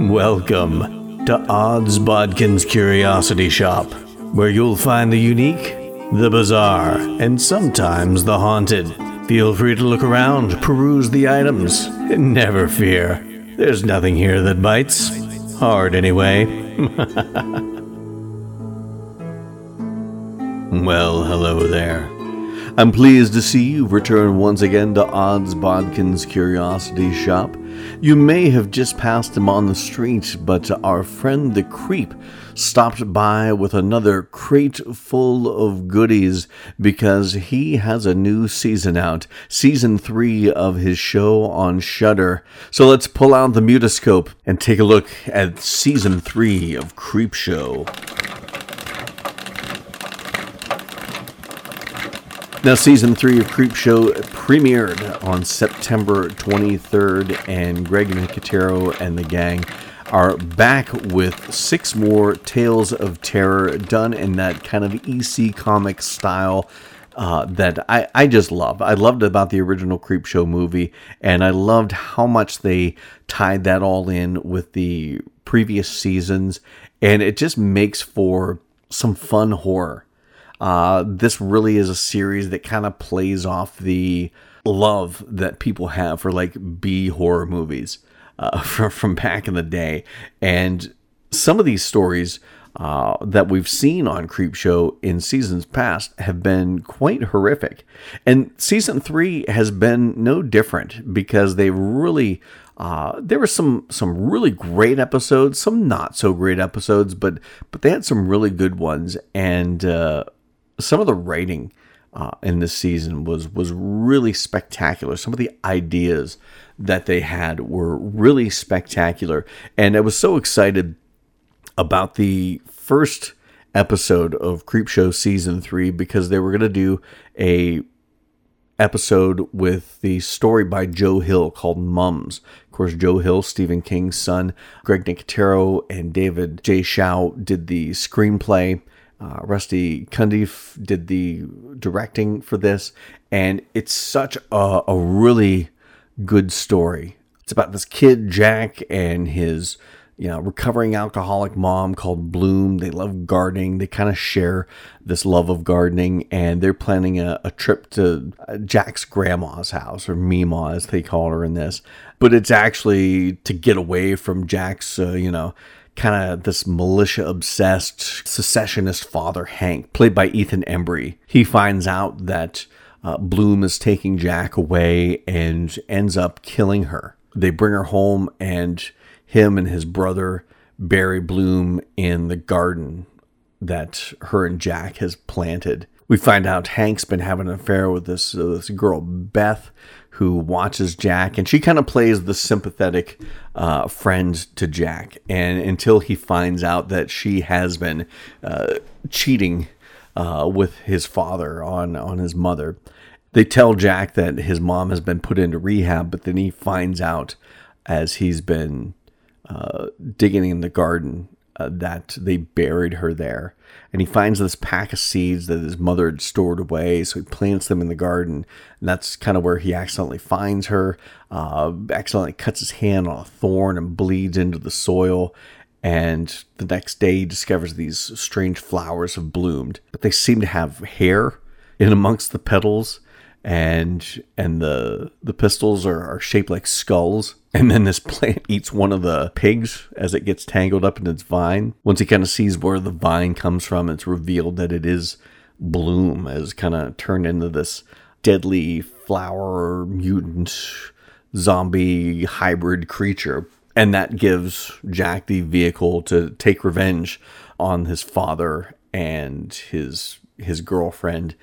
Welcome to Odds Bodkin's Curiosity Shop, where you'll find the unique, the bizarre, and sometimes the haunted. Feel free to look around, peruse the items, and never fear. There's nothing here that bites. Hard, anyway. well, hello there. I'm pleased to see you return once again to Odds Bodkin's Curiosity Shop. You may have just passed him on the street, but our friend the Creep stopped by with another crate full of goodies because he has a new season out, season three of his show on Shudder. So let's pull out the mutoscope and take a look at season three of Creep Show. Now, season three of Creep Show premiered on September 23rd, and Greg Nicotero and the gang are back with six more Tales of Terror done in that kind of EC comic style. Uh, that I, I just love. I loved about the original Creepshow movie, and I loved how much they tied that all in with the previous seasons, and it just makes for some fun horror. Uh, this really is a series that kind of plays off the love that people have for like B horror movies uh, from, from back in the day. And some of these stories uh, that we've seen on Creepshow in seasons past have been quite horrific. And season three has been no different because they really. Uh, there were some some really great episodes, some not so great episodes, but but they had some really good ones, and uh, some of the writing uh, in this season was was really spectacular. Some of the ideas that they had were really spectacular, and I was so excited about the first episode of Creepshow season three because they were going to do a episode with the story by Joe Hill called Mums. Of course, Joe Hill, Stephen King's son, Greg Nicotero, and David J. Schow did the screenplay. Uh, Rusty Cundieff did the directing for this, and it's such a, a really good story. It's about this kid, Jack, and his you know, recovering alcoholic mom called Bloom. They love gardening. They kind of share this love of gardening, and they're planning a, a trip to uh, Jack's grandma's house, or Mima as they call her in this. But it's actually to get away from Jack's, uh, you know, kind of this militia obsessed secessionist father, Hank, played by Ethan Embry. He finds out that uh, Bloom is taking Jack away and ends up killing her. They bring her home, and him and his brother bury Bloom in the garden that her and Jack has planted. We find out Hank's been having an affair with this uh, this girl Beth, who watches Jack, and she kind of plays the sympathetic uh, friend to Jack. And until he finds out that she has been uh, cheating uh, with his father on on his mother, they tell Jack that his mom has been put into rehab. But then he finds out as he's been uh, digging in the garden uh, that they buried her there. And he finds this pack of seeds that his mother had stored away. So he plants them in the garden. And that's kind of where he accidentally finds her, uh, accidentally cuts his hand on a thorn and bleeds into the soil. And the next day he discovers these strange flowers have bloomed, but they seem to have hair in amongst the petals and and the the pistils are, are shaped like skulls. And then this plant eats one of the pigs as it gets tangled up in its vine. Once he kind of sees where the vine comes from it's revealed that it is bloom has kind of turned into this deadly flower mutant zombie hybrid creature. And that gives jack the vehicle to take revenge on his father and his his girlfriend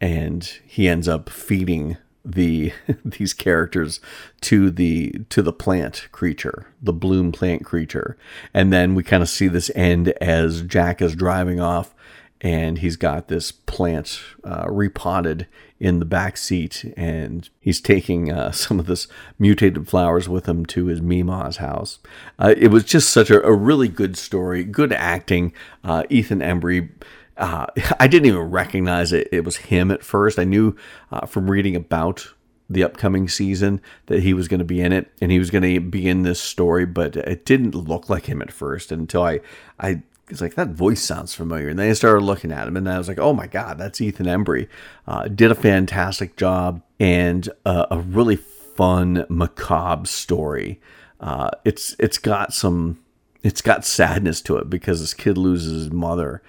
and he ends up feeding the these characters to the to the plant creature, the bloom plant creature. And then we kind of see this end as Jack is driving off and he's got this plant uh, repotted in the back seat and he's taking uh, some of this mutated flowers with him to his Mima's house. Uh, it was just such a, a, really good story, good acting. Uh, Ethan Embry uh, I didn't even recognize it. It was him at first. I knew uh, from reading about the upcoming season that he was going to be in it and he was going to be in this story, but it didn't look like him at first until I I was like that voice sounds familiar, and then I started looking at him, and I was like, oh my god, that's Ethan Embry. Uh, did a fantastic job and uh, a really fun macabre story. Uh, it's it's got some it's got sadness to it because this kid loses his mother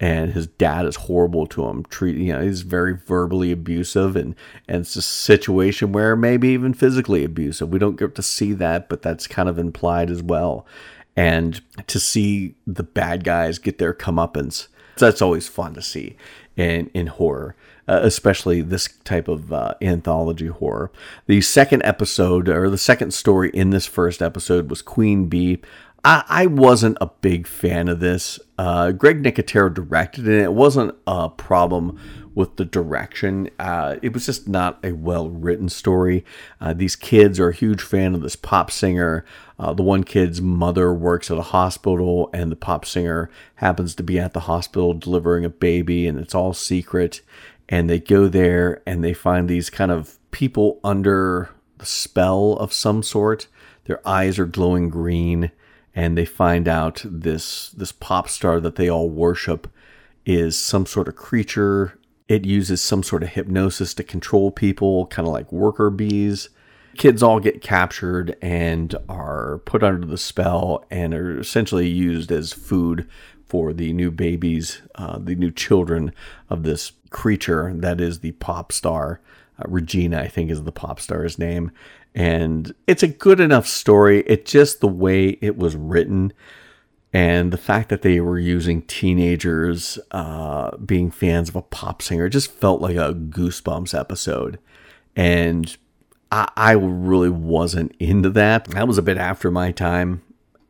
and his dad is horrible to him. Treat you know he's very verbally abusive, and and it's a situation where maybe even physically abusive. We don't get to see that, but that's kind of implied as well. And to see the bad guys get their comeuppance, that's always fun to see in in horror. Uh, especially this type of uh, anthology horror. The second episode, or the second story in this first episode, was Queen Bee. I, I wasn't a big fan of this. Uh, Greg Nicotero directed it. It wasn't a problem with the direction. Uh, it was just not a well written story. Uh, these kids are a huge fan of this pop singer. Uh, the one kid's mother works at a hospital, and the pop singer happens to be at the hospital delivering a baby, and it's all secret. And they go there and they find these kind of people under the spell of some sort. Their eyes are glowing green and they find out this this pop star that they all worship is some sort of creature. It uses some sort of hypnosis to control people, kind of like worker bees. Kids all get captured and are put under the spell and are essentially used as food for the new babies, uh, the new children of this creature that is the pop star. Uh, Regina, I think, is the pop star's name and it's a good enough story. It's just the way it was written and the fact that they were using teenagers uh, being fans of a pop singer just felt like a Goosebumps episode. And I, I really wasn't into that. That was a bit after my time.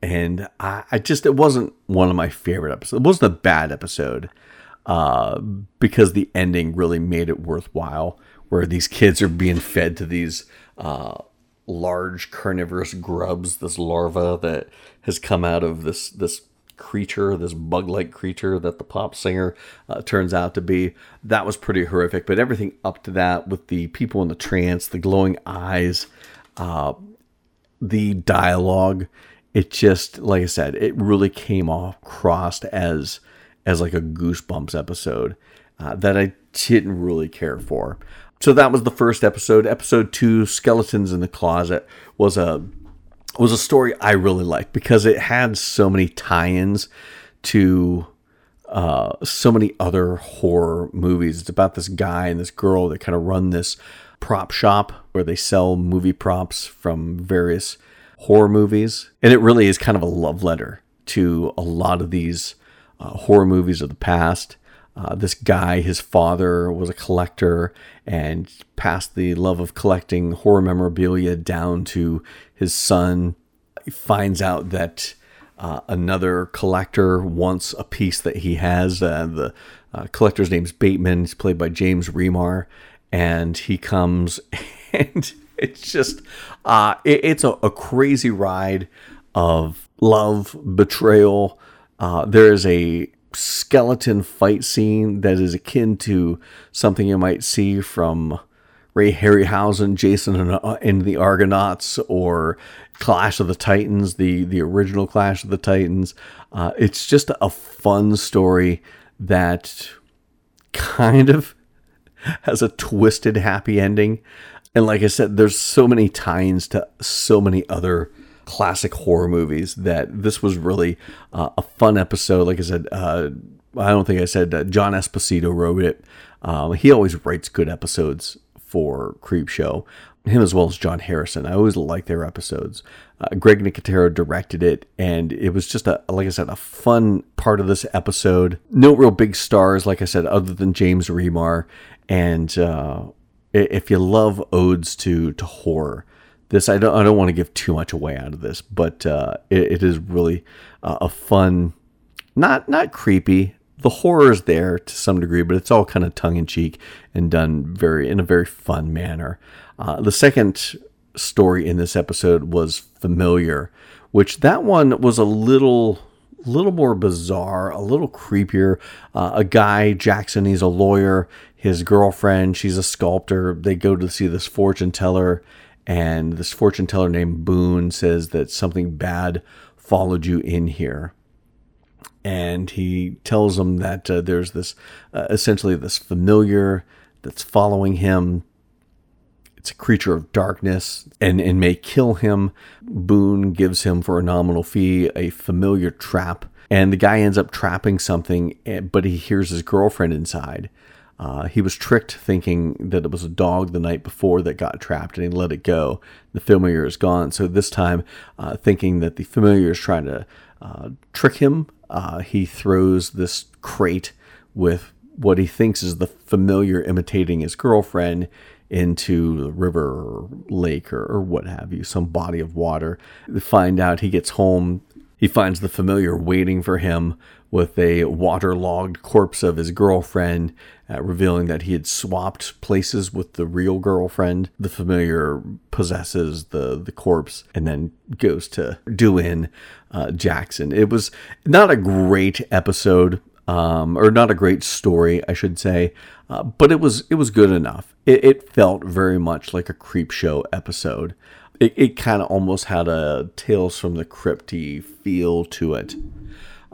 And I, I just, it wasn't one of my favorite episodes. It wasn't a bad episode uh, because the ending really made it worthwhile, where these kids are being fed to these. Uh, large carnivorous grubs, this larva that has come out of this this creature, this bug-like creature that the pop singer uh, turns out to be. That was pretty horrific. But everything up to that, with the people in the trance, the glowing eyes, uh, the dialogue, it just, like I said, it really came off crossed as as like a Goosebumps episode uh, that I didn't really care for. So that was the first episode. Episode two, Skeletons in the Closet, was a was a story I really liked because it had so many tie-ins to uh, so many other horror movies. It's about this guy and this girl that kind of run this prop shop where they sell movie props from various horror movies, and it really is kind of a love letter to a lot of these uh, horror movies of the past. Uh, this guy, his father was a collector and passed the love of collecting horror memorabilia down to his son. He finds out that uh, another collector wants a piece that he has. Uh, the uh, collector's name's Bateman. He's played by James Remar. And he comes and it's just, uh, it, it's a, a, crazy ride of love, betrayal. Uh, there is a skeleton fight scene that is akin to something you might see from Ray Harryhausen, Jason and, uh, and the Argonauts, or Clash of the Titans, the the original Clash of the Titans. Uh, it's just a fun story that kind of has a twisted happy ending. And like I said, there's so many tie-ins to so many other classic horror movies that this was really uh, a fun episode. Like I said, uh, I don't think I said uh, John Esposito wrote it. Um, he always writes good episodes for Creep Show. Him as well as John Harrison. I always like their episodes. Uh, Greg Nicotero directed it, and it was just a, like I said, a fun part of this episode. No real big stars, like I said, other than James Remar. And uh, if you love odes to to horror, this I don't I don't want to give too much away out of this, but uh, it, it is really uh, a fun, not not creepy. The horror is there to some degree, but it's all kind of tongue in cheek and done very in a very fun manner. Uh, the second story in this episode was familiar, which that one was a little little more bizarre, a little creepier. Uh, a guy, Jackson, he's a lawyer. His girlfriend, she's a sculptor. They go to see this fortune teller, and this fortune teller named Boone says that something bad followed you in here. And he tells him that uh, there's this uh, essentially this familiar that's following him it's a creature of darkness and, and may kill him. Boone gives him, for a nominal fee, a familiar trap. And the guy ends up trapping something, eh, but he hears his girlfriend inside. Uh, he was tricked thinking that it was a dog the night before that got trapped and he let it go. The familiar is gone. So this time, uh, thinking that the familiar is trying to uh, trick him, uh, he throws this crate with what he thinks is the familiar imitating his girlfriend into the river or lake or, or what have you, some body of water. find out he gets home. He finds the familiar waiting for him with a waterlogged corpse of his girlfriend, uh, revealing that he had swapped places with the real girlfriend. The familiar possesses the, the corpse and then goes to do in uh, Jackson. It was not a great episode um, or not a great story, I should say, uh, but it was it was good enough. It, it felt very much like a creep show episode. It, it kind of almost had a Tales from the Crypty feel to it.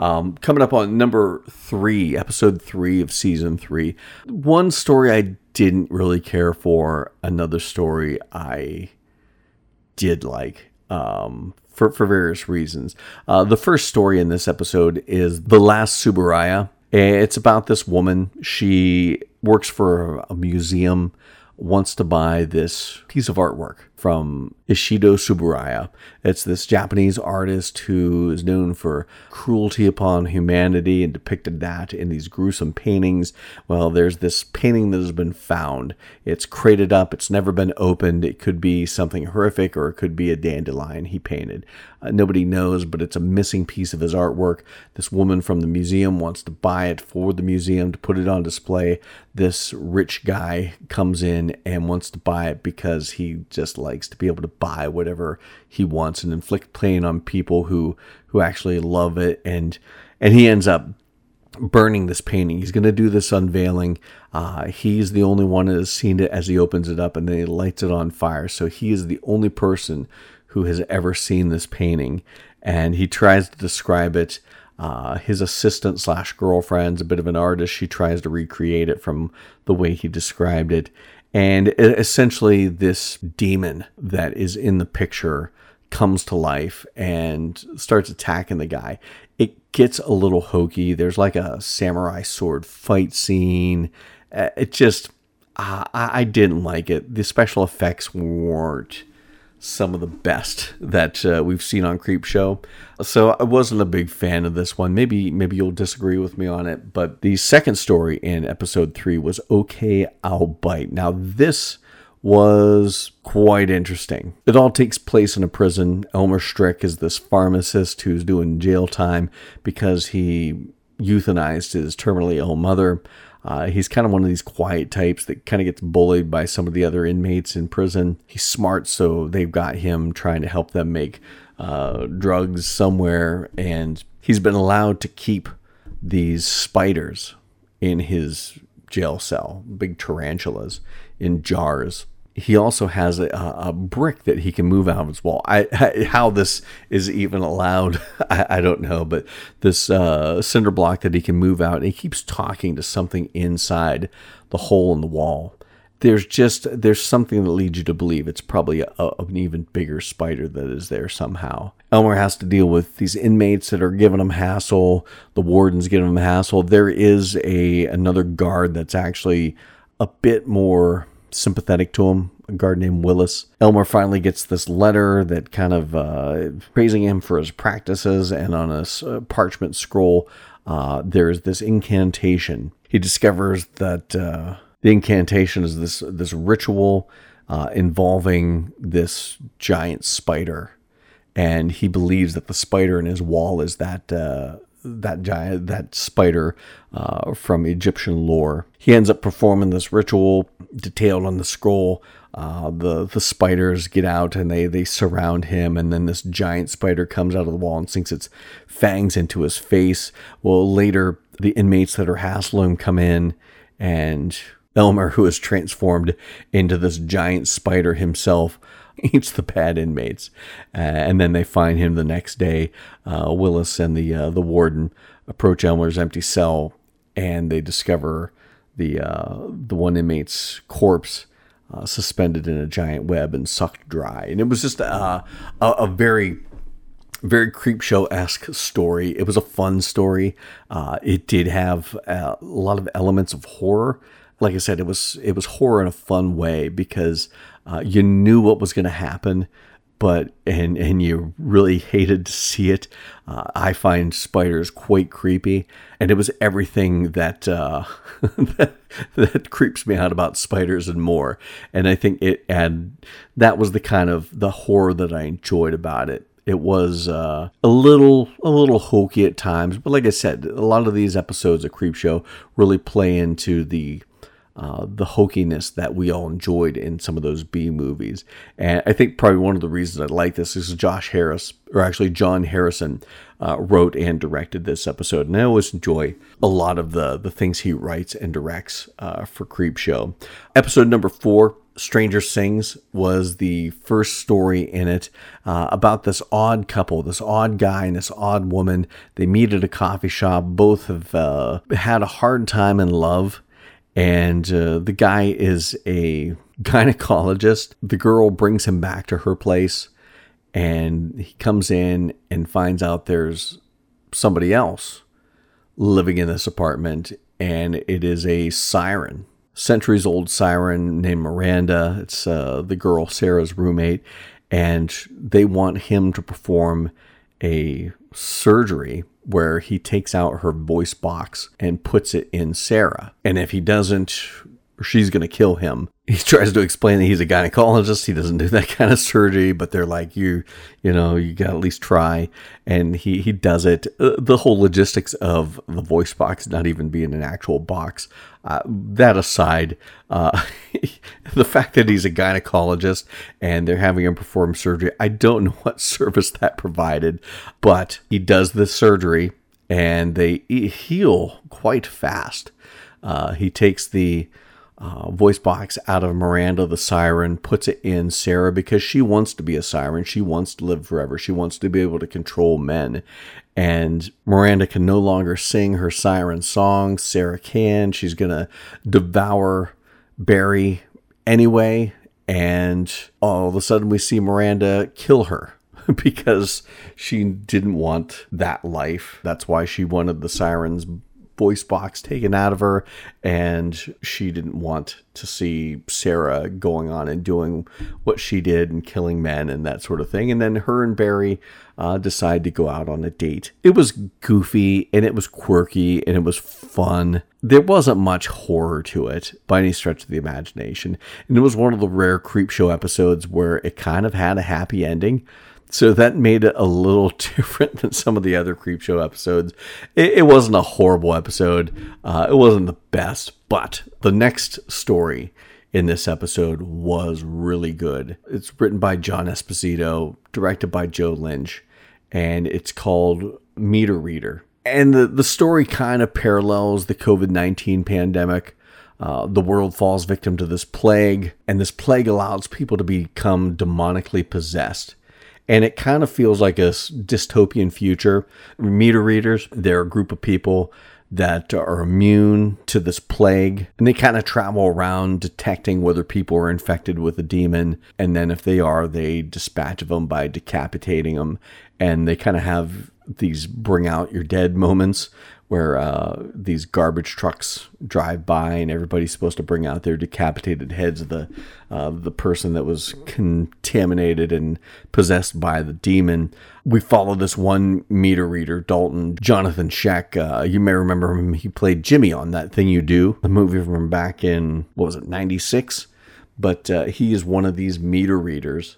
Um, coming up on number three, episode three of season three. One story I didn't really care for. Another story I did like. Um, for, for various reasons. Uh, the first story in this episode is The Last Tsuburaya. It's about this woman. She works for a museum, wants to buy this piece of artwork from Ishido Tsuburaya. It's this Japanese artist who is known for cruelty upon humanity and depicted that in these gruesome paintings. Well, there's this painting that has been found. It's crated up, it's never been opened. It could be something horrific or it could be a dandelion he painted. Uh, nobody knows, but it's a missing piece of his artwork. This woman from the museum wants to buy it for the museum to put it on display. This rich guy comes in and wants to buy it because he just likes to be able to buy whatever he wants and inflict pain on people who who actually love it and and he ends up burning this painting. He's going to do this unveiling. Uh, he's the only one that has seen it as he opens it up and then he lights it on fire. So he is the only person who has ever seen this painting. And he tries to describe it. Uh, his assistant slash girlfriend's a bit of an artist. She tries to recreate it from the way he described it. And essentially, this demon that is in the picture comes to life and starts attacking the guy. It gets a little hokey. There's like a samurai sword fight scene. It just, uh, I didn't like it. The special effects weren't some of the best that uh, we've seen on Creep Show. So I wasn't a big fan of this one. Maybe maybe you'll disagree with me on it, but the second story in episode 3 was Okay, I'll Bite. Now this was quite interesting. It all takes place in a prison. Elmer Strick is this pharmacist who's doing jail time because he euthanized his terminally ill mother. Uh, he's kind of one of these quiet types that kind of gets bullied by some of the other inmates in prison. He's smart, so they've got him trying to help them make uh, drugs somewhere, and he's been allowed to keep these spiders in his jail cell, big tarantulas in jars he also has a, a, brick that he can move out of his wall. I, I how this is even allowed, I, I don't know, but this uh, cinder block that he can move out, and he keeps talking to something inside the hole in the wall. There's just there's something that leads you to believe it's probably a, an even bigger spider that is there somehow. Elmer has to deal with these inmates that are giving him hassle. The warden's giving him hassle. There is a another guard that's actually a bit more sympathetic to him, a guard named Willis. Elmer finally gets this letter that kind of uh, praising him for his practices, and on a uh, parchment scroll, uh, there's this incantation. He discovers that uh, the incantation is this this ritual uh, involving this giant spider, and he believes that the spider in his wall is that uh, that giant that spider uh, from Egyptian lore. He ends up performing this ritual detailed on the scroll. Uh, the the spiders get out and they they surround him, and then this giant spider comes out of the wall and sinks its fangs into his face. Well, later the inmates that are hassling him come in, and Elmer, who is transformed into this giant spider himself, eats the bad inmates, uh, and then they find him the next day. Uh, Willis and the uh, the warden approach Elmer's empty cell, and they discover the uh, the one inmate's corpse uh, suspended in a giant web and sucked dry. And it was just a, a, a very very creep show esque story. It was a fun story. Uh, it did have a lot of elements of horror. Like I said, it was it was horror in a fun way because uh, you knew what was going to happen, but and and you really hated to see it. Uh, I find spiders quite creepy, and it was everything that, uh, that that creeps me out about spiders and more. And I think it and that was the kind of the horror that I enjoyed about it. It was uh, a little a little hokey at times, but like I said, a lot of these episodes of Creepshow really play into the uh, the hokiness that we all enjoyed in some of those B movies. And I think probably one of the reasons I like this is Josh Harris, or actually John Harrison, uh, wrote and directed this episode. And I always enjoy a lot of the, the things he writes and directs uh, for Creep Show. Episode number four. Stranger Sings was the first story in it uh, about this odd couple, this odd guy and this odd woman. They meet at a coffee shop. Both have uh, had a hard time in love and uh, the guy is a gynecologist. The girl brings him back to her place, and he comes in and finds out there's somebody else living in this apartment, and it is a siren, centuries old siren named Miranda. It's uh, the girl Sarah's roommate, and they want him to perform a surgery where he takes out her voice box and puts it in Sarah. And if he doesn't, she's going to kill him. He tries to explain that he's a gynecologist. He doesn't do that kind of surgery, but they're like, you, you know, you got to at least try. And he, he does it. Uh, the whole logistics of the voice box not even being an actual box, uh, that aside, uh, the fact that he's a gynecologist and they're having him perform surgery, I don't know what service that provided, but he does the surgery and they heal quite fast. Uh, he takes the uh, voice box out of Miranda the siren, puts it in Sarah because she wants to be a siren. She wants to live forever. She wants to be able to control men. And Miranda can no longer sing her siren song. Sarah can. She's going to devour Barry anyway. And all of a sudden, we see Miranda kill her because she didn't want that life. That's why she wanted the siren's voice box taken out of her, and she didn't want to see Sarah going on and doing what she did and killing men and that sort of thing. And then her and Barry uh, decide to go out on a date. It was goofy and it was quirky and it was fun. There wasn't much horror to it by any stretch of the imagination. And it was one of the rare creep show episodes where it kind of had a happy ending. So that made it a little different than some of the other Creepshow episodes. It, it wasn't a horrible episode. Uh, it wasn't the best, but the next story in this episode was really good. It's written by John Esposito, directed by Joe Lynch, and it's called Meter Reader. And the, the story kind of parallels the COVID 19 pandemic. Uh, the world falls victim to this plague, and this plague allows people to become demonically possessed and it kind of feels like a dystopian future. Meter readers, they're a group of people that are immune to this plague, and they kind of travel around detecting whether people are infected with a demon, and then if they are, they dispatch of them by decapitating them, and they kind of have these bring out your dead moments where uh, these garbage trucks drive by and everybody's supposed to bring out their decapitated heads of the uh, the person that was contaminated and possessed by the demon. We follow this one meter reader, Dalton Jonathan Schaech. Uh, you may remember him; he played Jimmy on that thing you do, the movie from back in what was it '96. But uh, he is one of these meter readers,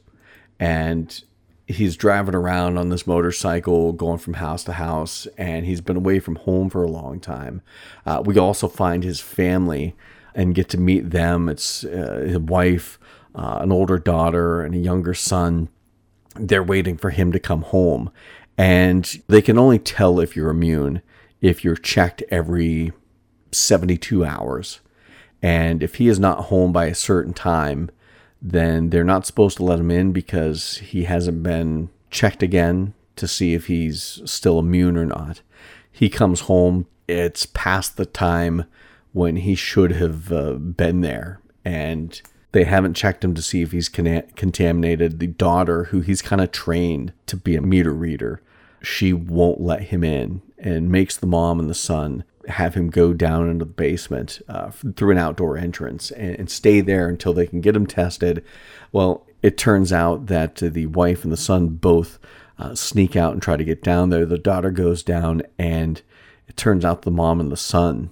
and he's driving around on this motorcycle, going from house to house, and he's been away from home for a long time. Uh, we also find his family and get to meet them. It's uh, his wife, uh, an older daughter, and a younger son. They're waiting for him to come home, and they can only tell if you're immune if you're checked every 72 hours. And if he is not home by a certain time, then they're not supposed to let him in because he hasn't been checked again to see if he's still immune or not. He comes home, it's past the time when he should have uh, been there, and they haven't checked him to see if he's con- contaminated. The daughter, who he's kind of trained to be a meter reader, she won't let him in and makes the mom and the son have him go down into the basement uh, through an outdoor entrance and, and, stay there until they can get him tested. Well, it turns out that the wife and the son both uh, sneak out and try to get down there. The daughter goes down, and it turns out the mom and the son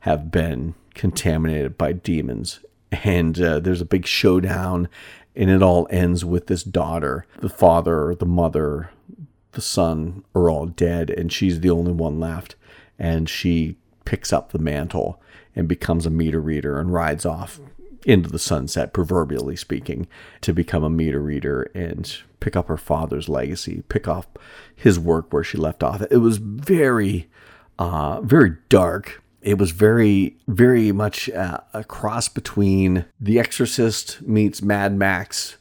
have been contaminated by demons. And uh, there's a big showdown, and it all ends with this daughter, the father, the mother, the son are all dead, and she's the only one left and she picks up the mantle and becomes a meter reader and rides off into the sunset, proverbially speaking, to become a meter reader and pick up her father's legacy, pick off his work where she left off. It was very, uh, very dark. It was very, very much uh, a cross between The Exorcist meets Mad Max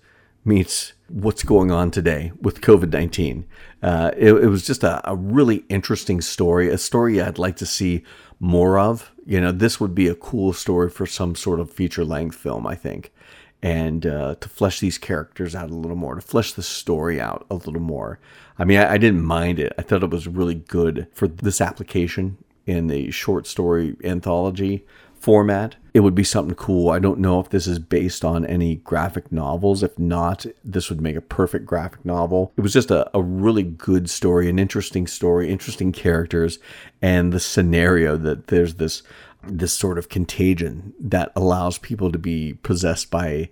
meets what's going on today with COVID 19. Uh, it, it, was just a, a, really interesting story, a story I'd like to see more of. You know, this would be a cool story for some sort of feature length film, I think. And uh, to flesh these characters out a little more, to flesh the story out a little more. I mean, I, I didn't mind it. I thought it was really good for this application in the short story anthology format. It would be something cool. I don't know if this is based on any graphic novels. If not, this would make a perfect graphic novel. It was just a, a really good story, an interesting story, interesting characters, and the scenario that there's this this sort of contagion that allows people to be possessed by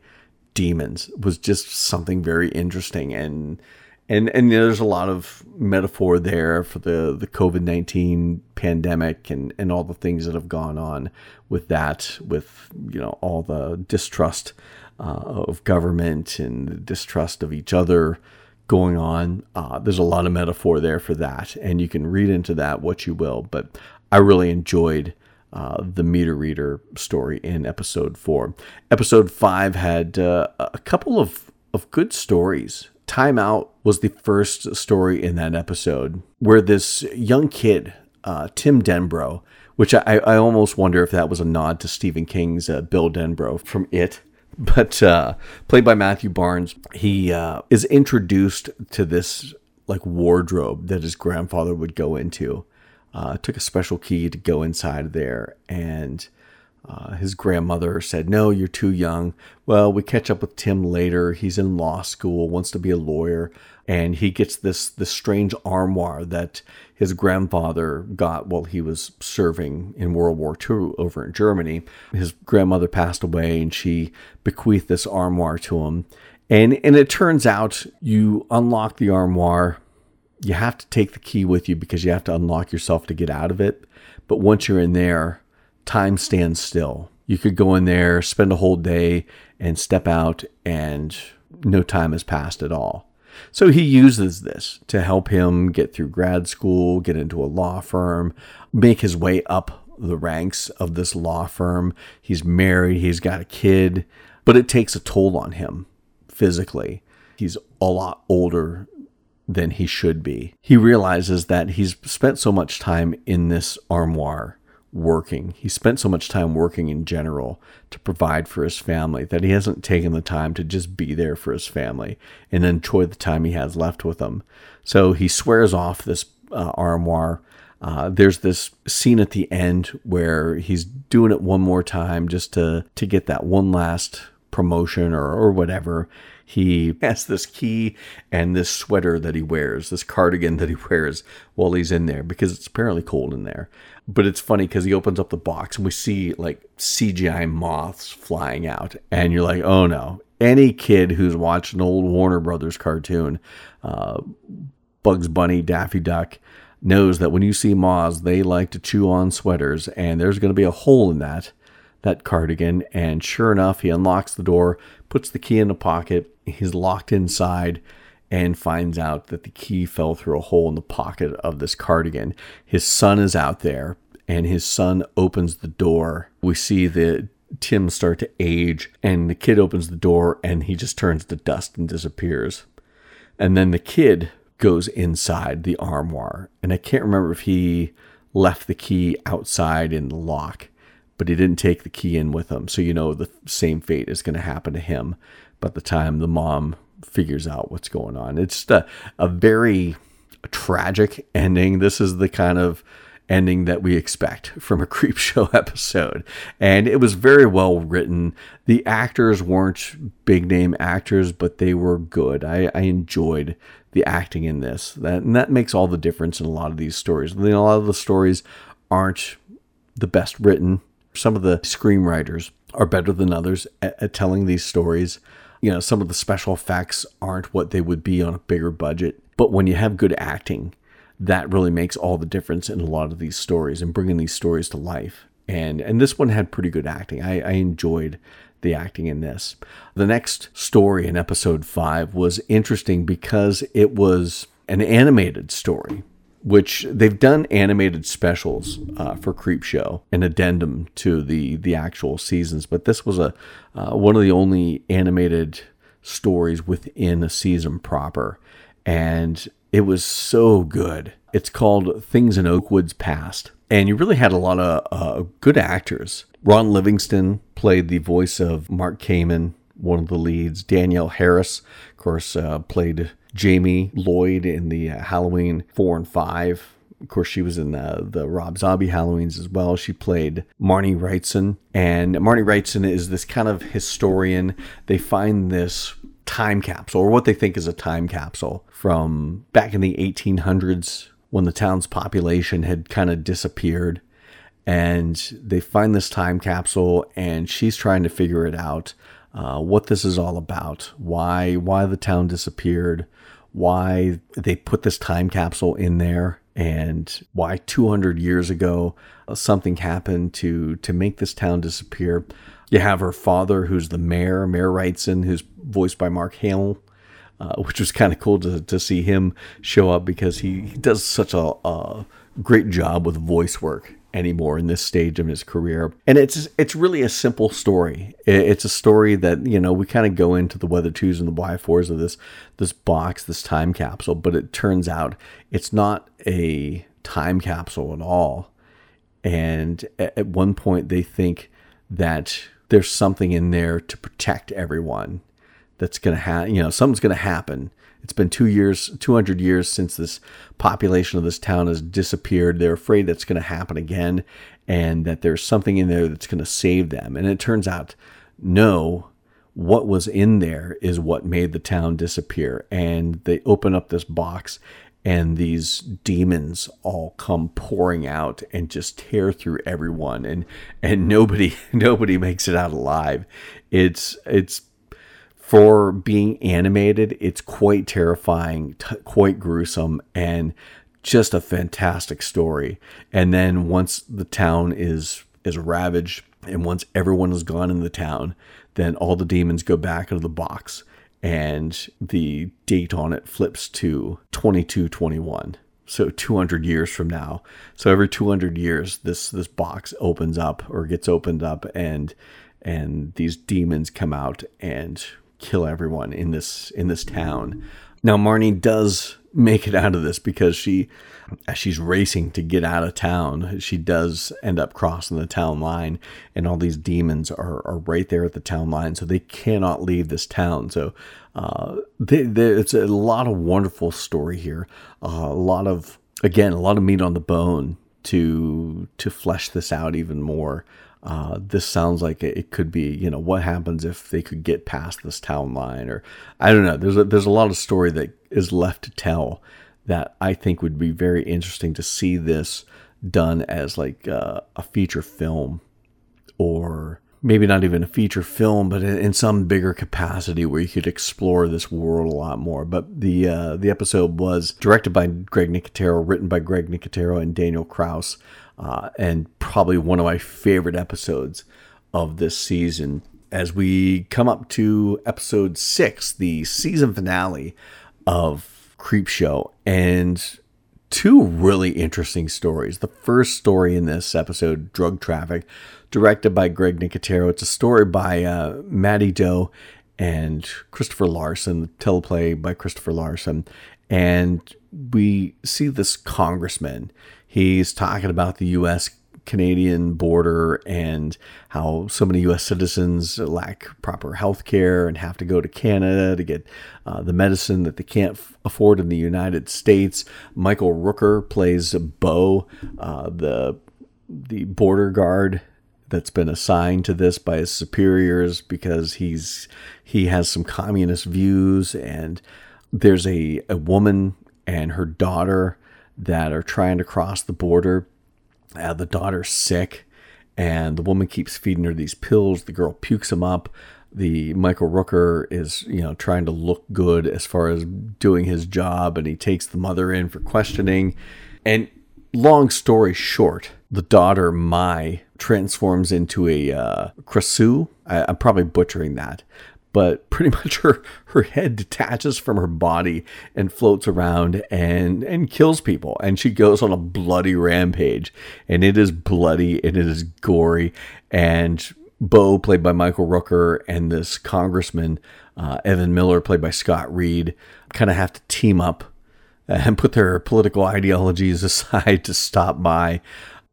demons was just something very interesting and and and there's a lot of metaphor there for the the COVID nineteen pandemic and and all the things that have gone on with that, with you know all the distrust uh, of government and the distrust of each other going on. Uh, there's a lot of metaphor there for that, and you can read into that what you will. But I really enjoyed. Uh, the meter reader story in episode four. Episode five had uh, a couple of, of good stories Time Out was the first story in that episode where this young kid, uh, Tim Denbro, which I, I almost wonder if that was a nod to Stephen King's uh, Bill Denbrough from It, but uh, played by Matthew Barnes, he uh, is introduced to this like wardrobe that his grandfather would go into. Uh, took a special key to go inside there and uh, his grandmother said, No, you're too young. Well, we catch up with Tim later. He's in law school, wants to be a lawyer, and he gets this, this strange armoire that his grandfather got while he was serving in World War II over in Germany. His grandmother passed away, and she bequeathed this armoire to him. And, and it turns out you unlock the armoire. You have to take the key with you because you have to unlock yourself to get out of it. But once you're in there, time stands still. You could go in there, spend a whole day, and step out, and no time has passed at all. So he uses this to help him get through grad school, get into a law firm, make his way up the ranks of this law firm. He's married, he's got a kid, but it takes a toll on him physically. He's a lot older than he should be. He realizes that he's spent so much time in this armoire working. He spent so much time working in general to provide for his family that he hasn't taken the time to just be there for his family and enjoy the time he has left with them. So he swears off this uh, armoire. Uh, there's this scene at the end where he's doing it one more time just to to get that one last promotion or, or whatever he has this key and this sweater that he wears, this cardigan that he wears while he's in there because it's apparently cold in there. But it's funny because he opens up the box and we see like CGI moths flying out, and you're like, oh no, any kid who's watched an old Warner Brothers cartoon, uh, Bugs Bunny, Daffy Duck, knows that when you see moths, they like to chew on sweaters, and there's going to be a hole in that that cardigan. And sure enough, he unlocks the door, puts the key in the pocket. He's locked inside and finds out that the key fell through a hole in the pocket of this cardigan. His son is out there, and his son opens the door. We see the Tim start to age, and the kid opens the door and he just turns to dust and disappears. And then the kid goes inside the armoire, and I can't remember if he left the key outside in the lock, but he didn't take the key in with him. So you know the same fate is going to happen to him by the time the mom figures out what's going on. It's a, a very tragic ending. This is the kind of ending that we expect from a creep show episode and it was very well written the actors weren't big name actors but they were good i, I enjoyed the acting in this that, and that makes all the difference in a lot of these stories And a lot of the stories aren't the best written some of the screenwriters are better than others at, at telling these stories you know some of the special effects aren't what they would be on a bigger budget but when you have good acting that really makes all the difference in a lot of these stories and bringing these stories to life. And and this one had pretty good acting. I, I enjoyed the acting in this. The next story in episode five was interesting because it was an animated story, which they've done animated specials uh, for Creepshow, an addendum to the the actual seasons. But this was a uh, one of the only animated stories within a season proper, and it was so good. It's called Things in Oakwoods Past. And you really had a lot of uh, good actors. Ron Livingston played the voice of Mark Kamen, one of the leads. Danielle Harris, of course, uh, played Jamie Lloyd in the uh, Halloween 4 and 5. Of course, she was in the, the Rob Zombie Halloweens as well. She played Marnie Wrightson. And Marnie Wrightson is this kind of historian. They find this time capsule, or what they think is a time capsule from back in the 1800s when the town's population had kind of disappeared. And they find this time capsule, and she's trying to figure it out. Uh, what this is all about, why why the town disappeared, why they put this time capsule in there, and why 200 years ago uh, something happened to to make this town disappear. You have her father, who's the mayor, Mayor Wrightson, who's voiced by Mark Hamill, uh, which was kind of cool to, to see him show up because he, he does such a, a great job with voice work anymore in this stage of his career. And it's it's really a simple story. It's a story that you know we kind of go into the weather twos and the y fours of this this box, this time capsule, but it turns out it's not a time capsule at all. And at one point they think that there's something in there to protect everyone that's to happen. You know, something's to happen. It's been two years, 200 years since this population of this town has disappeared. They're afraid that's going to happen again and that there's something in there that's going to save them. And it turns out, no, what was in there is what made the town disappear. And they open up this box and these demons all come pouring out and just tear through everyone and and nobody nobody makes it out alive it's it's for being animated it's quite terrifying t- quite gruesome and just a fantastic story. And then once the town is is ravaged and once everyone is gone in the town then all the demons go back into the box and the date on it flips to 2221 so 200 years from now. So every 200 years this this box opens up or gets opened up and and these demons come out and kill everyone in this in this town. Now marnie does make it out of this because she as she's racing to get out of town she does end up crossing the town line and all these demons are, are right there at the town line. So they cannot leave this town. So uh, they, they, it's a lot of wonderful story here. Uh, a lot of again a lot of meat on the bone to to flesh this out even more uh, this sounds like it could be, you know, what happens if they could get past this town line, or I don't know. There's a, there's a lot of story that is left to tell that I think would be very interesting to see this done as like uh, a feature film, or maybe not even a feature film, but in, in, some bigger capacity where you could explore this world a lot more. But the uh, the episode was directed by Greg Nicotero, written by Greg Nicotero and Daniel Kraus, uh, and probably one of my favorite episodes of this season. As we come up to episode six, the season finale of Creepshow, and two really interesting stories. The first story in this episode, Drug Traffic, directed by Greg Nicotero. It's a story by uh, Mattie Do and Christopher Larsen, the teleplay by Christopher Larsen. And we see this congressman. He's talking about the U.S. Canadian border and how so many U.S. citizens lack proper health care and have to go to Canada to get uh, the medicine that they can't f- afford in the United States. Michael Rooker plays Bo, uh, the the border guard that's been assigned to this by his superiors because he's he has some communist views and there's a, a woman and her daughter that are trying to cross the border. Uh, the daughter's sick and the woman keeps feeding her these pills. The girl pukes them up. The Michael Rooker is, you know, trying to look good as far as doing his job, and he takes the mother in for questioning. And long story short, the daughter Mai transforms into a uh, Krasue. I, I'm probably butchering that, but pretty much her her head detaches from her body and floats around and and kills people. And she goes on a bloody rampage. And it is bloody and it is gory. And Bo played by Michael Rooker and this congressman uh, Evan Miller played by Scott Reed kind of have to team up and put their political ideologies aside to stop by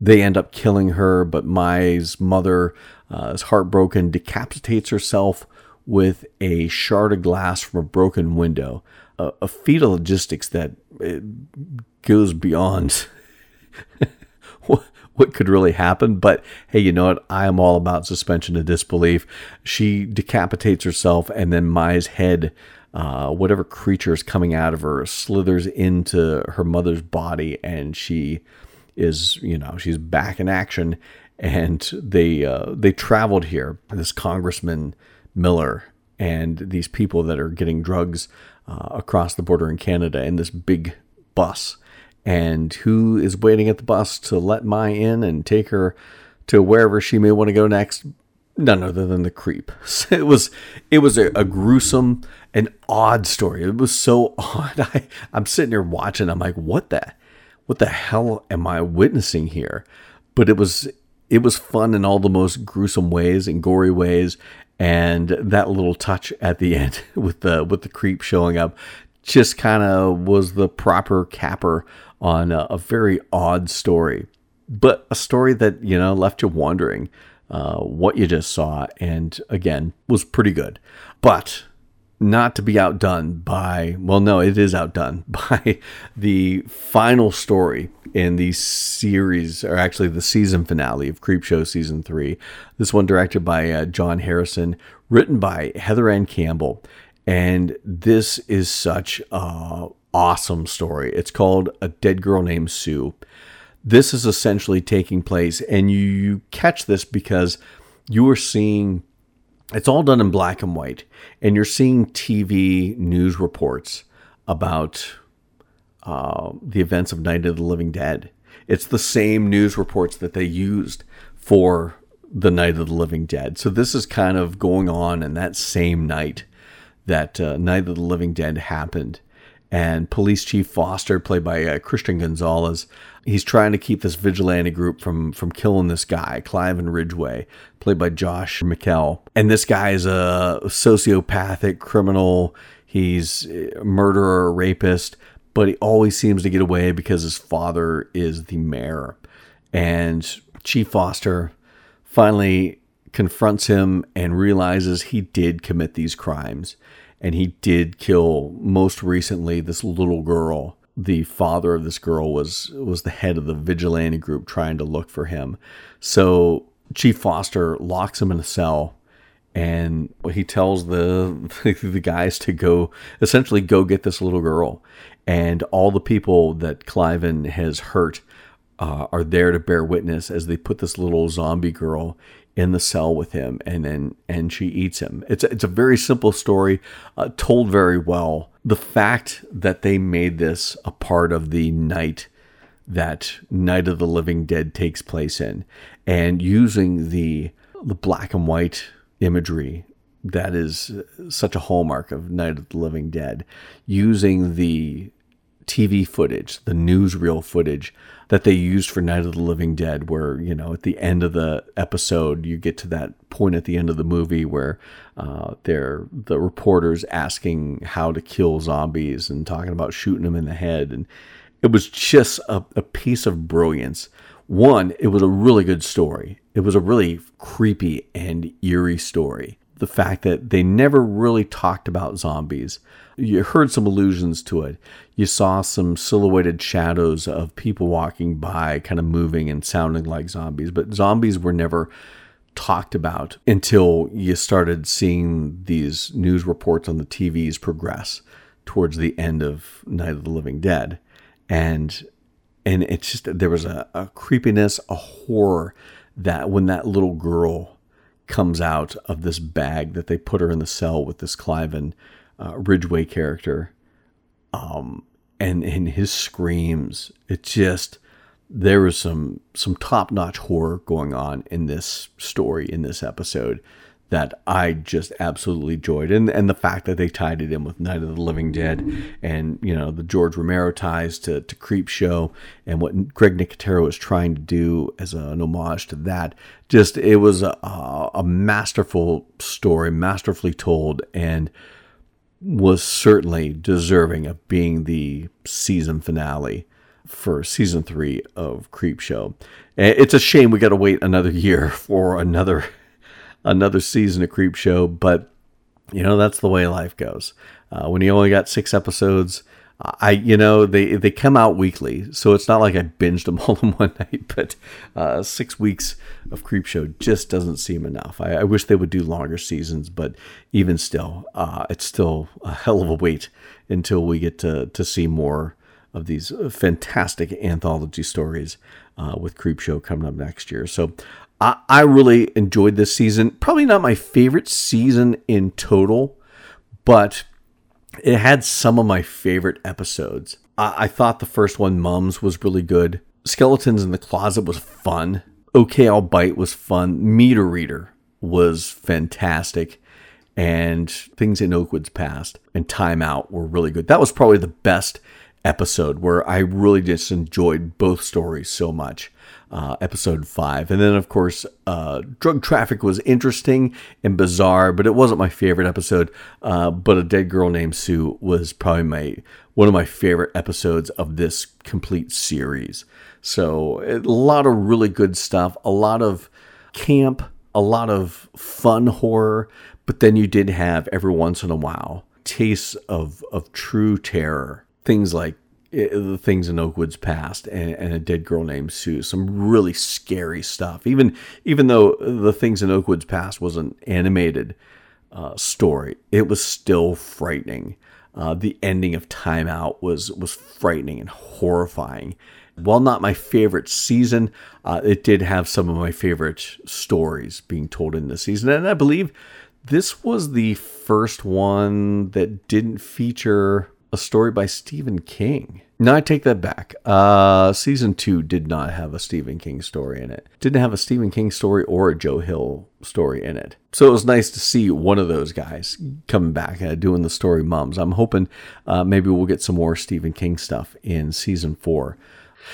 they end up killing her, but Mai's mother uh, is heartbroken, decapitates herself with a shard of glass from a broken window. A, feat of logistics that goes beyond what, what could really happen. But hey, you know what? I am all about suspension of disbelief. She decapitates herself, and then Mai's head. Uh, whatever creature is coming out of her slithers into her mother's body, and she is you know she's back in action, and they uh, they traveled here. This Congressman Miller and these people that are getting drugs uh, across the border in Canada in this big bus, and who is waiting at the bus to let Mai in and take her to wherever she may want to go next none other than the creep. So it was it was a, a, gruesome and odd story. It was so odd. I, I'm sitting here watching. I'm like, what the what the hell am I witnessing here? But it was it was fun in all the most gruesome ways and gory ways, and that little touch at the end with the with the creep showing up just kind of was the proper capper on a, a, very odd story, but a story that you know left you wondering uh, what you just saw, and again was pretty good, but not to be outdone by, well, no, it is outdone by the final story in the series, or actually the season finale of Creepshow Season 3. This one directed by uh, John Harrison, written by Heather Ann Campbell. And this is such a awesome story. It's called A Dead Girl Named Sue. This is essentially taking place, and you, you catch this because you are seeing it's all done in black and white, and you're seeing TV news reports about uh, the events of Night of the Living Dead. It's the same news reports that they used for the Night of the Living Dead. So this is kind of going on in that same night that uh, Night of the Living Dead happened. And Police Chief Foster, played by uh, Christian Gonzalez, he's trying to keep this vigilante group from from killing this guy, Cliven Ridgway, played by Josh Mikel. And this guy is a sociopathic criminal. He's a murderer, a rapist, but he always seems to get away because his father is the mayor. And Chief Foster finally confronts him and realizes he did commit these crimes. And he did kill, most recently, this little girl the father of this girl was was the head of the vigilante group trying to look for him. So Chief Foster locks him in a cell and he tells the the guys to go essentially go get this little girl and all the people that Cliven has hurt uh, are there to bear witness as they put this little zombie girl in the cell with him, and then and she eats him. It's a, it's a very simple story, uh, told very well. The fact that they made this a part of the night that Night of the Living Dead takes place in, and using the the black and white imagery that is such a hallmark of Night of the Living Dead, using the TV footage, the newsreel footage that they used for Night of the Living Dead, where, you know, at the end of the episode, you get to that point at the end of the movie where uh, they're the reporters asking how to kill zombies and talking about shooting them in the head. And it was just a, a piece of brilliance. One, it was a really good story. It was a really creepy and eerie story the fact that they never really talked about zombies. You heard some allusions to it. You saw some silhouetted shadows of people walking by, kind of moving and sounding like zombies, but zombies were never talked about until you started seeing these news reports on the TVs progress towards the end of Night of the Living Dead. And and it's just there was a, a creepiness, a horror that when that little girl comes out of this bag that they put her in the cell with this Cliven uh, Ridgway character. Um, and in his screams, it just there was some some top notch horror going on in this story in this episode that I just absolutely enjoyed. And and the fact that they tied it in with Night of the Living Dead and, you know, the George Romero ties to, to Creep Show and what Greg Nicotero was trying to do as an homage to that. Just it was a, a masterful story, masterfully told, and was certainly deserving of being the season finale for season three of Creep Show. It's a shame we got to wait another year for another another season of Creep Show, but you know that's the way life goes. Uh, when you only got six episodes, I you know they they come out weekly, so it's not like I binged them all in one night. But uh, six weeks of Creep Show just doesn't seem enough. I, I wish they would do longer seasons, but even still, uh, it's still a hell of a wait until we get to to see more of these fantastic anthology stories uh, with Creep Show coming up next year. So I, I really enjoyed this season. Probably not my favorite season in total, but it had some of my favorite episodes. I, I thought the first one, Mums, was really good. Skeletons in the Closet was fun. Okay, I'll Bite was fun. Meter Reader was fantastic. And Things in Oakwoods Past and Time Out were really good. That was probably the best episode where I really just enjoyed both stories so much uh, episode five. And then, of course, uh, Drug Traffic was interesting and bizarre, but it wasn't my favorite episode. Uh, but A Dead Girl Named Sue was probably my one of my favorite episodes of this complete series. So, a lot of really good stuff, a lot of camp, a lot of fun horror, but then you did have every once in a while tastes of, of true terror. Things like the things in Oakwoods past and, and, a dead girl named Sue. Some really scary stuff. Even even though the things in Oakwoods past was an animated uh, story, it was still frightening. Uh, the ending of Time Out was was frightening and horrifying. While not my favorite season, uh, it did have some of my favorite stories being told in this season, and I believe this was the first one that didn't feature a story by Stephen King. No, I take that back. Uh, season two did not have a Stephen King story in it. Didn't have a Stephen King story or a Joe Hill story in it. So it was nice to see one of those guys coming back uh, doing the story Mums. I'm hoping uh, maybe we'll get some more Stephen King stuff in season four.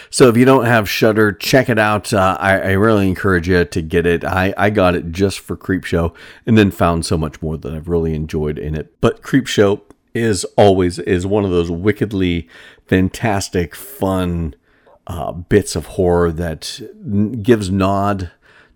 So if you don't have Shudder, check it out. Uh, I, I, really encourage you to get it. I, I got it just for Creep Show and then found so much more that I've really enjoyed in it. But Creep Show is always is one of those wickedly fantastic, fun uh, bits of horror that n- gives nod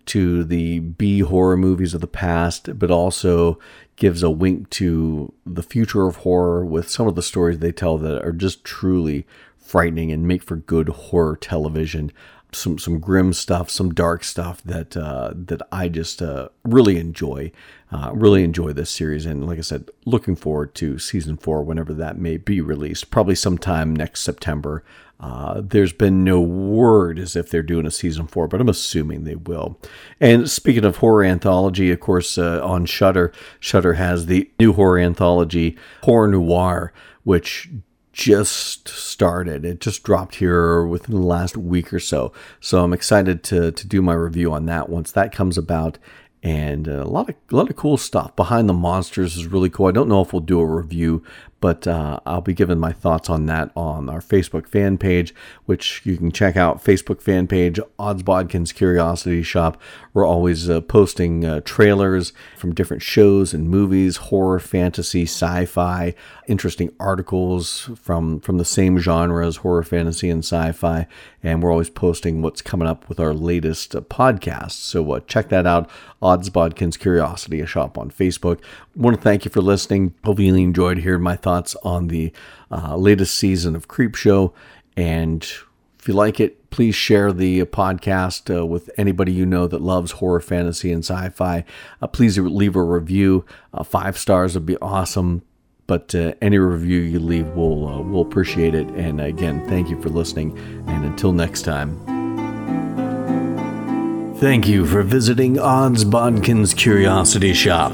to the B horror movies of the past, but also gives a wink to the future of horror with some of the stories they tell that are just truly frightening and make for good horror television. some some grim stuff, some dark stuff that uh, that I just uh, really enjoy. Uh, really enjoy this series, and like I said, looking forward to season four whenever that may be released. Probably sometime next September. Uh, there's been no word as if they're doing a season four, but I'm assuming they will. And speaking of horror anthology, of course, uh, on Shudder, Shudder has the new horror anthology, Horror Noire, which just started. It just dropped here within the last week or so. So I'm excited to to do my review on that once that comes about. And uh, a lot of a lot of cool stuff behind the monsters is really cool. I don't know if we'll do a review, but uh, I'll be giving my thoughts on that on our Facebook fan page, which you can check out. Facebook fan page, Odds Bodkins Curiosity Shop. We're always uh, posting uh, trailers from different shows and movies, horror, fantasy, sci-fi, interesting articles from from the same genres, horror, fantasy, and sci-fi. And we're always posting what's coming up with our latest uh, podcast. So uh, check that out. Odds Bodkins Curiosity Shop on Facebook. Want to thank you for listening. Hope you enjoyed hearing my thoughts thoughts on the uh, latest season of Creepshow. And if you like it, please share the podcast uh, with anybody you know that loves horror, fantasy, and sci fi. Uh, please leave a review. Uh, five stars would be awesome. But uh, any review you leave, we'll, uh, we'll appreciate it. And again, thank you for listening. And until next time. Thank you for visiting Odds Bodkins Curiosity Shop.